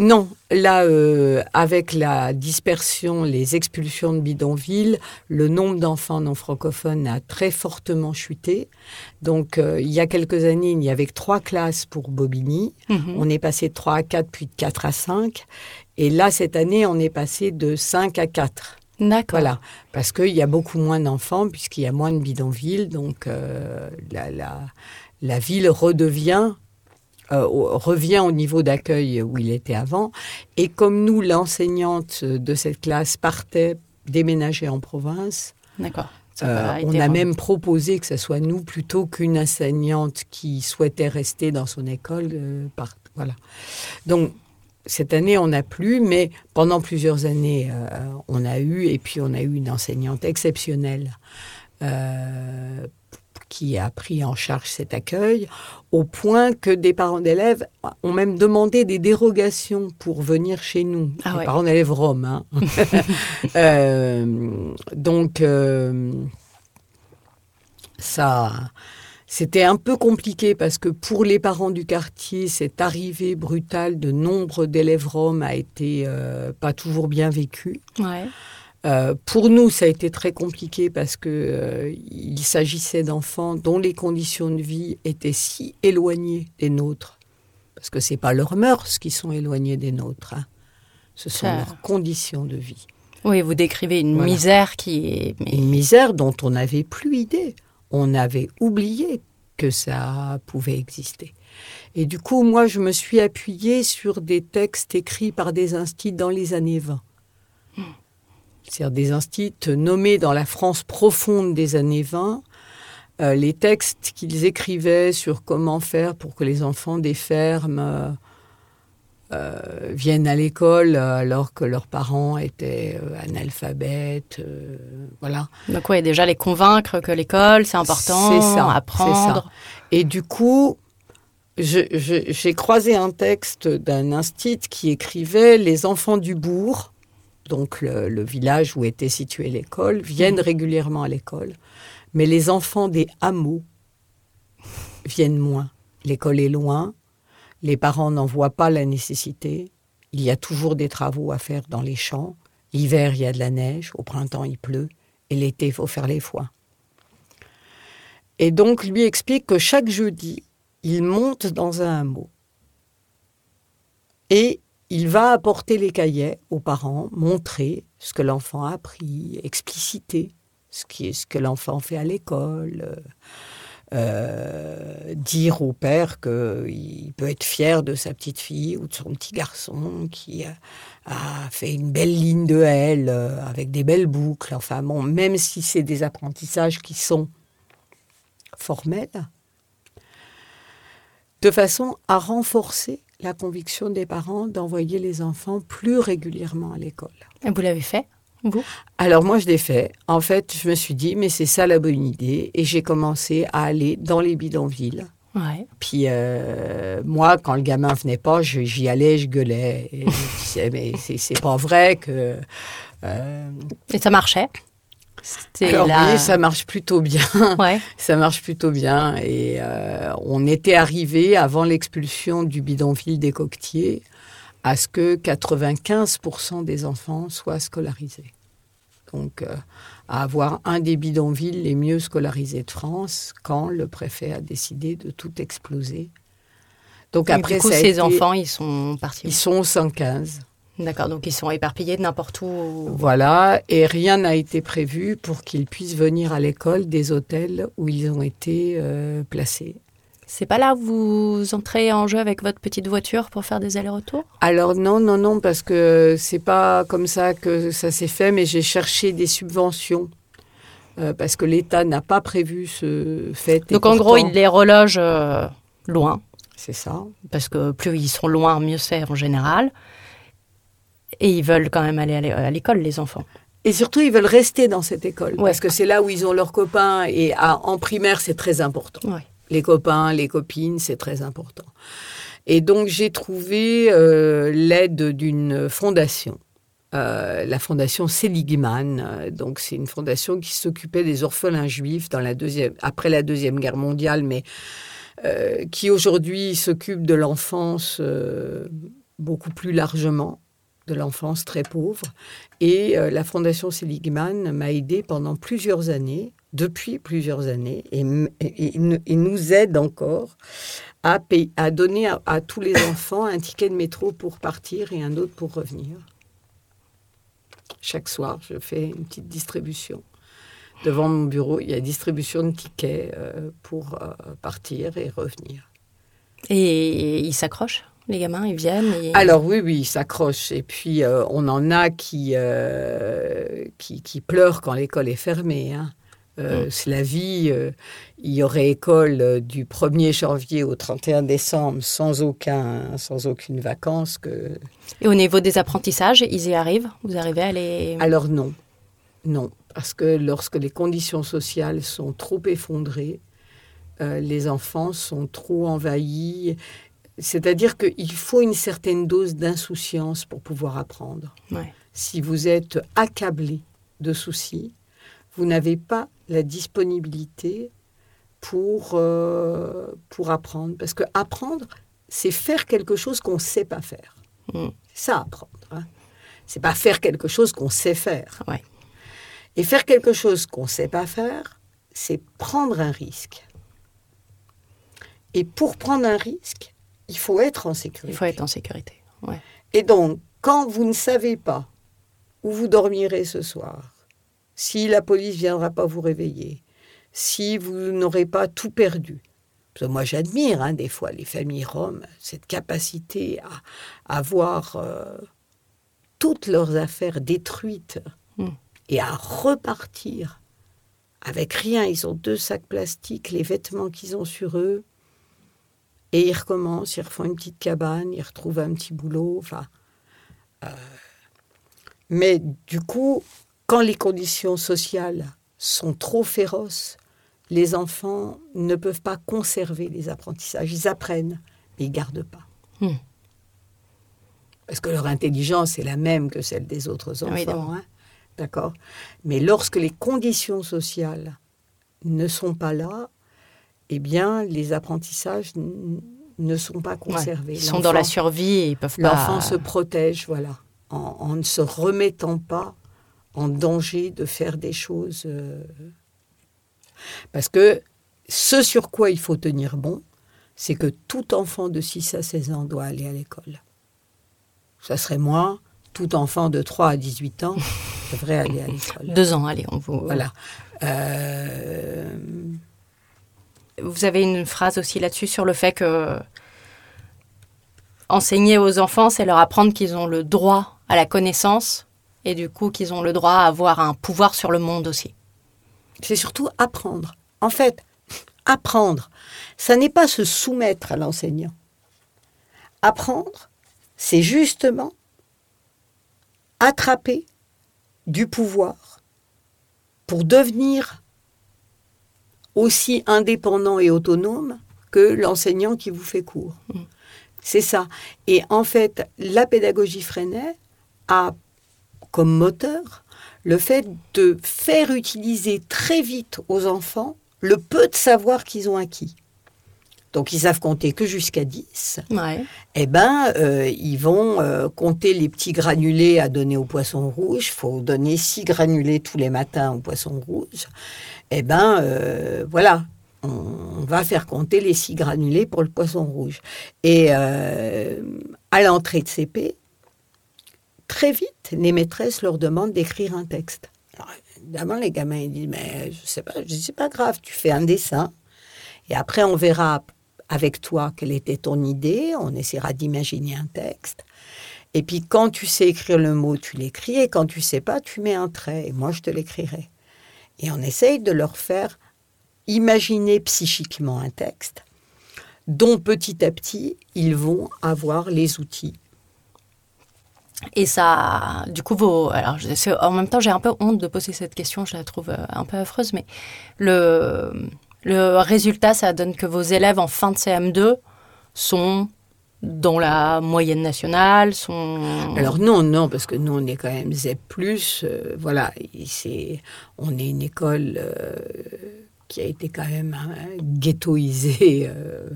Non, là, euh, avec la dispersion, les expulsions de bidonvilles, le nombre d'enfants non francophones a très fortement chuté. Donc, euh, il y a quelques années, il n'y avait que trois classes pour Bobigny. Mhm. On est passé de 3 à 4, puis de 4 à 5. Et là, cette année, on est passé de 5 à 4. D'accord. Voilà, parce qu'il y a beaucoup moins d'enfants, puisqu'il y a moins de bidonvilles. Donc, euh, la, la, la ville redevient, euh, revient au niveau d'accueil où il était avant. Et comme nous, l'enseignante de cette classe partait déménager en province, D'accord. Euh, on a même proposé que ce soit nous plutôt qu'une enseignante qui souhaitait rester dans son école. euh, part- voilà. Donc, cette année, on n'a plus, mais pendant plusieurs années, euh, on a eu, et puis on a eu une enseignante exceptionnelle qui a pris en charge cet accueil, au point que des parents d'élèves ont même demandé des dérogations pour venir chez nous. Ah des ouais. parents d'élèves roms. hein. Euh, donc, euh, ça, c'était un peu compliqué parce que pour les parents du quartier, cette arrivée brutale de nombre d'élèves roms a été euh, pas toujours bien vécue. Ouais. Euh, pour nous, ça a été très compliqué parce que euh, il s'agissait d'enfants dont les conditions de vie étaient si éloignées des nôtres, parce que c'est pas leurs mœurs qui sont éloignées des nôtres, hein. ce sont leurs conditions de vie. Oui, vous décrivez une Voilà. misère qui est. mais- Une misère dont on n'avait plus idée, on avait oublié que ça pouvait exister. Et du coup, moi, je me suis appuyée sur des textes écrits par des instits dans les années 20. C'est-à-dire des instits nommés dans la France profonde des années 20. Euh, les textes qu'ils écrivaient sur comment faire pour que les enfants des fermes euh, euh, viennent à l'école alors que leurs parents étaient analphabètes. voilà. Donc, oui, déjà les convaincre que l'école, c'est important, C'est ça, apprendre. Et du coup, j'ai croisé un texte d'un instit qui écrivait Les enfants du bourg donc le, village où était située l'école, viennent régulièrement à l'école. Mais les enfants des hameaux viennent moins. L'école est loin, les parents n'en voient pas la nécessité. Il y a toujours des travaux à faire dans les champs. L'hiver, il y a de la neige, au printemps, il pleut, et l'été, il faut faire les foins. Et donc, lui explique que chaque jeudi, il monte dans un hameau. Et il va apporter les cahiers aux parents, montrer ce que l'enfant a appris, expliciter ce, qui est, ce que l'enfant fait à l'école, euh, euh, dire au père qu'il peut être fier de sa petite fille ou de son petit garçon qui a, fait une belle ligne de L euh, avec des belles boucles. Enfin bon, même si c'est des apprentissages qui sont formels, de façon à renforcer la conviction des parents d'envoyer les enfants plus régulièrement à l'école. Et vous l'avez fait, vous? Alors moi, je l'ai fait. En fait, je me suis dit, mais c'est ça la bonne idée. Et j'ai commencé à aller dans les bidonvilles. Ouais. Puis euh, moi, quand le gamin venait pas, j'y allais, je gueulais. Et je disais, mais c'est c'est pas vrai que... euh, Et ça marchait? Alors la- oui, ça marche plutôt bien. Ouais. Ça marche plutôt bien. Et euh, on était arrivé avant l'expulsion du bidonville des coquetiers à ce que 95% des enfants soient scolarisés. Donc, euh, à avoir un des bidonvilles les mieux scolarisés de France quand le préfet a décidé de tout exploser. Donc Et après, du coup, ces été- enfants, ils sont partis. ils sont au 115. D'accord, donc ils sont éparpillés de n'importe où. Voilà, et rien n'a été prévu pour qu'ils puissent venir à l'école des hôtels où ils ont été euh, placés. C'est pas là où vous entrez en jeu avec votre petite voiture pour faire des allers-retours? Alors non, non, non, parce que c'est pas comme ça que ça s'est fait, mais j'ai cherché des subventions. euh, parce que l'État n'a pas prévu ce fait. Donc en gros, ils les relogent euh, loin, C'est ça. parce que plus ils sont loin, mieux c'est en général. Et ils veulent quand même aller à l'é- à l'école, les enfants. Et surtout, ils veulent rester dans cette école. Ouais. Parce que c'est là où ils ont leurs copains. Et à- en primaire, c'est très important. Ouais. Les copains, les copines, c'est très important. Et donc, j'ai trouvé euh, l'aide d'une fondation. euh, la fondation Seligman. Donc, c'est une fondation qui s'occupait des orphelins juifs dans la deuxième, après la Deuxième Guerre mondiale, mais euh, qui aujourd'hui s'occupe de l'enfance beaucoup plus largement, de l'enfance très pauvre. Et euh, la fondation Seligman m'a aidé pendant plusieurs années, depuis plusieurs années, et, nous- aide encore à, payer- à donner à, à tous les enfants un ticket de métro pour partir et un autre pour revenir. Chaque soir, je fais une petite distribution. Devant mon bureau, il y a distribution de tickets euh, pour euh, partir et revenir. Et ils s'accrochent, les gamins, ils viennent. et- Alors oui, oui, ils s'accrochent. Et puis, euh, on en a qui, euh, qui, qui pleurent quand l'école est fermée. hein. Euh, C'est la vie. euh, il y aurait école du 1er janvier au 31 décembre sans, aucun, sans aucune vacance. Que... Et au niveau des apprentissages, ils y arrivent? Vous arrivez à les... Alors non, non. Parce que lorsque les conditions sociales sont trop effondrées, euh, les enfants sont trop envahis. C'est-à-dire qu'il faut une certaine dose d'insouciance pour pouvoir apprendre. Ouais. si vous êtes accablé de soucis, vous n'avez pas la disponibilité pour, euh, pour apprendre. Parce que apprendre, c'est faire quelque chose qu'on ne sait pas faire. Mm. C'est ça, apprendre. Hein. C'est pas faire quelque chose qu'on sait faire. Ouais. Et faire quelque chose qu'on ne sait pas faire, c'est prendre un risque. Et pour prendre un risque, il faut être en sécurité. Il faut être en sécurité. Ouais. Et donc, quand vous ne savez pas où vous dormirez ce soir, si la police viendra pas vous réveiller, si vous n'aurez pas tout perdu, parce que moi j'admire hein, des fois les familles roms, cette capacité à avoir euh, toutes leurs affaires détruites Mm. et à repartir avec rien. Ils ont deux sacs plastiques, les vêtements qu'ils ont sur eux, et ils recommencent, ils refont une petite cabane, ils retrouvent un petit boulot. Enfin, euh, mais du coup, quand les conditions sociales sont trop féroces, les enfants ne peuvent pas conserver les apprentissages. Ils apprennent, mais ils gardent pas. Parce que leur intelligence est la même que celle des autres enfants. Évidemment. hein. D'accord? Mais lorsque les conditions sociales ne sont pas là, eh bien, les apprentissages ne sont pas Ouais. conservés. Ils sont dans la survie et ils peuvent pas. L'enfant se protège, voilà, en, en ne se remettant pas en danger de faire des choses. euh, Parce que ce sur quoi il faut tenir bon, c'est que tout enfant de 6 à 16 ans doit aller à l'école. Ça serait moi, tout enfant de 3 à 18 ans devrait aller à l'école. Deux ans, allez, on vous. Voilà. Euh, Vous avez une phrase aussi là-dessus sur le fait que enseigner aux enfants, c'est leur apprendre qu'ils ont le droit à la connaissance et du coup qu'ils ont le droit à avoir un pouvoir sur le monde aussi. c'est surtout apprendre. En fait, apprendre, ça n'est pas se soumettre à l'enseignant. Apprendre, c'est justement attraper du pouvoir pour devenir aussi indépendant et autonome que l'enseignant qui vous fait cours. C'est ça. Et en fait, la pédagogie Freinet a comme moteur le fait de faire utiliser très vite aux enfants le peu de savoir qu'ils ont acquis. Donc ils savent compter que jusqu'à 10. Ouais. Eh ben, euh, ils vont euh, compter les petits granulés à donner au poisson rouge. Il faut donner six granulés tous les matins au poisson rouge. Eh ben, euh, voilà, on, va faire compter les six granulés pour le poisson rouge. Et euh, à l'entrée de CP, très vite, les maîtresses leur demandent d'écrire un texte. Alors, évidemment, les gamins ils disent mais je sais pas, je dis pas grave, tu fais un dessin. Et après, on verra avec toi quelle était ton idée, on essaiera d'imaginer un texte. Et puis quand tu sais écrire le mot, tu l'écris, et quand tu sais pas, tu mets un trait, et moi je te l'écrirai. Et on essaye de leur faire imaginer psychiquement un texte dont petit à petit, ils vont avoir les outils. Et ça, du coup, vos. Alors, en même temps, j'ai un peu honte de poser cette question, je la trouve euh, un peu affreuse, mais le, le résultat, ça donne que vos élèves en fin de CM2 sont dans la moyenne nationale, sont. Alors non, non, parce que nous on est quand même ZEP+, euh, voilà, et c'est, on est une école euh, qui a été quand même hein, ghettoisée, euh,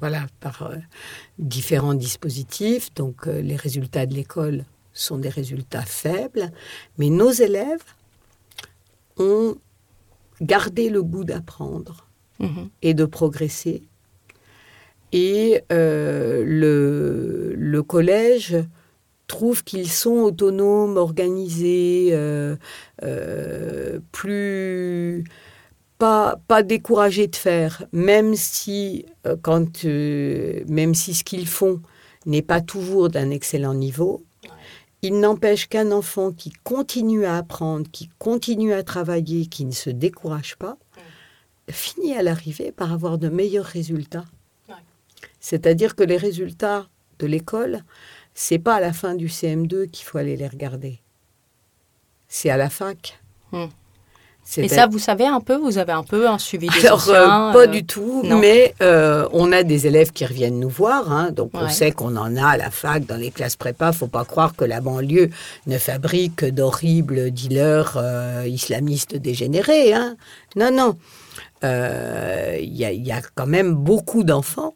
voilà, par euh, différents dispositifs, donc les résultats de l'école sont des résultats faibles, mais nos élèves ont gardé le goût d'apprendre Mhm. et de progresser. Et euh, le, collège trouve qu'ils sont autonomes, organisés, euh, euh, plus pas, pas découragés de faire, même si, quand, même si ce qu'ils font n'est pas toujours d'un excellent niveau. Il n'empêche qu'un enfant qui continue à apprendre, qui continue à travailler, qui ne se décourage pas, finit à l'arrivée par avoir de meilleurs résultats. C'est-à-dire que les résultats de l'école, c'est pas à la fin du CM2 qu'il faut aller les regarder. C'est à la fac. Hmm. Et ça, vous savez un peu Vous avez un peu un suivi des alors, euh, pas euh, du tout, non. mais euh, on a des élèves qui reviennent nous voir, hein, donc on sait qu'on en a à la fac, dans les classes prépa. Faut pas croire que la banlieue ne fabrique que d'horribles dealers islamistes dégénérés. Hein. Non, non. Il y, a, il y a quand même beaucoup d'enfants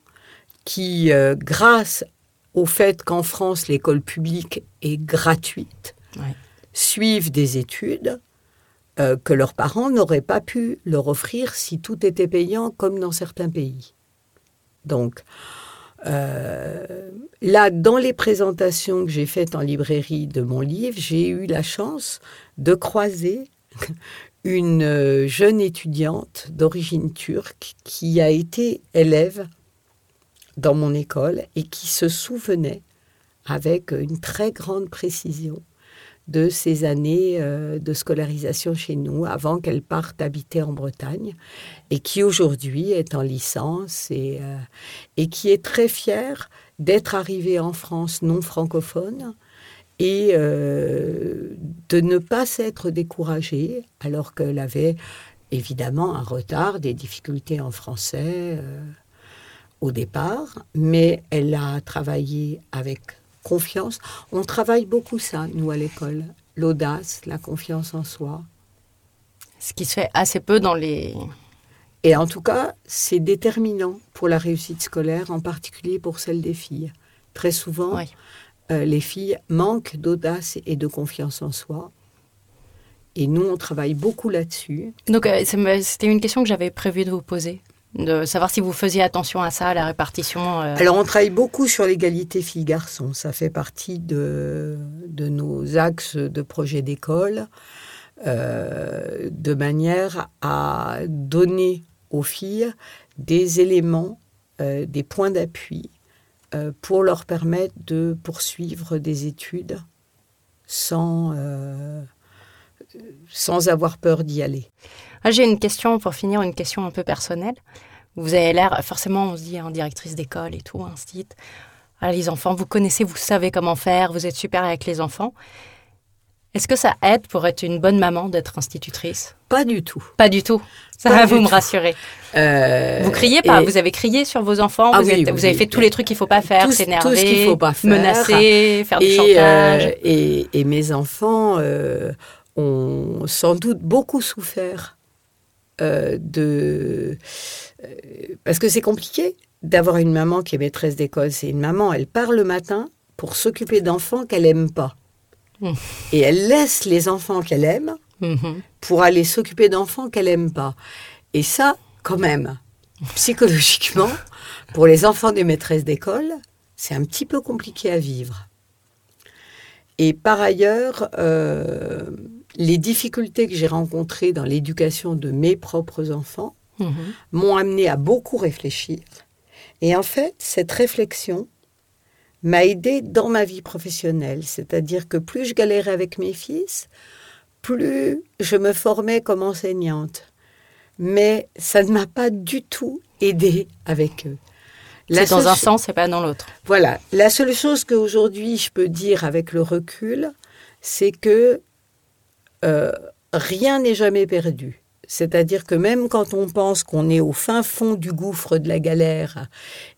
qui, euh, grâce au fait qu'en France l'école publique est gratuite, Ouais. suivent des études euh, que leurs parents n'auraient pas pu leur offrir si tout était payant comme dans certains pays. Donc, euh, là, dans les présentations que j'ai faites en librairie de mon livre, j'ai eu la chance de croiser une jeune étudiante d'origine turque qui a été élève dans mon école et qui se souvenait avec une très grande précision de ses années euh, de scolarisation chez nous avant qu'elle parte habiter en Bretagne et qui aujourd'hui est en licence et, euh, et qui est très fière d'être arrivée en France non francophone et euh, de ne pas s'être découragée alors qu'elle avait évidemment un retard, des difficultés en français au départ, mais elle a travaillé avec confiance. On travaille beaucoup ça, nous, à l'école. L'audace, la confiance en soi. Ce qui se fait assez peu dans les... Et en tout cas, c'est déterminant pour la réussite scolaire, en particulier pour celle des filles. Très souvent, Oui. euh, les filles manquent d'audace et de confiance en soi. Et nous, on travaille beaucoup là-dessus. Donc, euh, c'était une question que j'avais prévu de vous poser, de savoir si vous faisiez attention à ça, à la répartition. euh, Alors, on travaille beaucoup sur l'égalité filles-garçons. Ça fait partie de, de nos axes de projet d'école, euh, de manière à donner aux filles des éléments, euh, des points d'appui pour leur permettre de poursuivre des études sans, sans avoir peur d'y aller. Ah, J'ai une question pour finir, une question un peu personnelle. Vous avez l'air, forcément, on se dit, en directrice d'école et tout, un site. Ah, les enfants, vous connaissez, vous savez comment faire, vous êtes super avec les enfants. Est-ce que ça aide pour être une bonne maman d'être institutrice? Pas du tout. Pas du tout. Ça va du vous me rassurer. Euh, Vous criez pas, et- vous avez crié sur vos enfants, Ah vous, oui, êtes- oui, vous avez oui. fait tous les trucs qu'il faut pas faire, s'énerver, tout ce qu'il faut pas faire. menacer, faire du et, chantage. euh, et, et mes enfants euh, ont sans doute beaucoup souffert euh, de... euh, parce que c'est compliqué d'avoir une maman qui est maîtresse d'école. C'est une maman, elle part le matin pour s'occuper d'enfants qu'elle aime pas. Mm. Et elle laisse les enfants qu'elle aime Mhm. pour aller s'occuper d'enfants qu'elle aime pas. Et ça, quand même, psychologiquement, pour les enfants des maîtresses d'école, c'est un petit peu compliqué à vivre. Et par ailleurs, euh, les difficultés que j'ai rencontrées dans l'éducation de mes propres enfants Mhm. m'ont amené à beaucoup réfléchir. Et en fait, cette réflexion m'a aidé dans ma vie professionnelle. C'est-à-dire que plus je galérais avec mes fils, plus je me formais comme enseignante. Mais ça ne m'a pas du tout aidé avec eux. C'est dans un sens et pas dans l'autre. voilà. La seule chose qu'aujourd'hui je peux dire avec le recul, c'est que euh, rien n'est jamais perdu. C'est-à-dire que même quand on pense qu'on est au fin fond du gouffre de la galère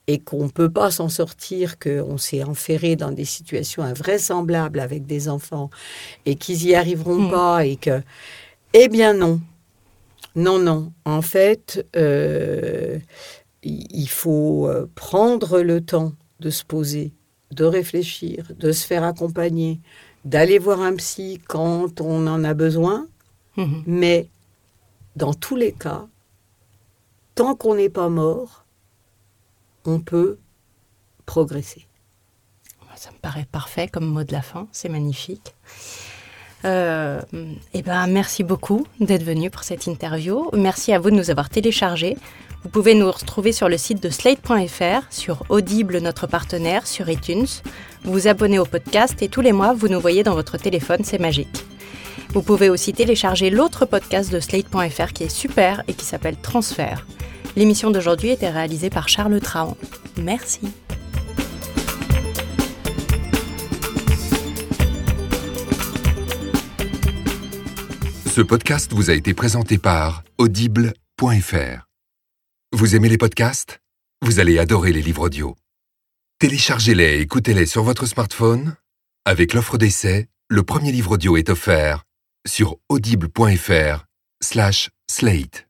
et qu'on ne peut pas s'en sortir, qu'on s'est enferré dans des situations invraisemblables avec des enfants et qu'ils y arriveront Mm. pas et que... Eh bien non. Non, non. En fait, euh, il faut euh, prendre le temps de se poser, de réfléchir, de se faire accompagner, d'aller voir un psy quand on en a besoin, Mhm. mais dans tous les cas, tant qu'on n'est pas mort, on peut progresser. Ça me paraît parfait comme mot de la fin, c'est magnifique. Euh, eh ben, merci beaucoup d'être venu pour cette interview. Merci à vous de nous avoir téléchargés. Vous pouvez nous retrouver sur le site de slate.fr, sur Audible, notre partenaire, sur iTunes. Vous vous abonnez au podcast et tous les mois, vous nous voyez dans votre téléphone, c'est magique. Vous pouvez aussi télécharger l'autre podcast de slate.fr qui est super et qui s'appelle Transfert. L'émission d'aujourd'hui était réalisée par Charles Trahan. Merci. Ce podcast vous a été présenté par Audible.fr. Vous aimez les podcasts? Vous allez adorer les livres audio. Téléchargez-les et écoutez-les sur votre smartphone. Avec l'offre d'essai, le premier livre audio est offert sur audible.fr slash slate.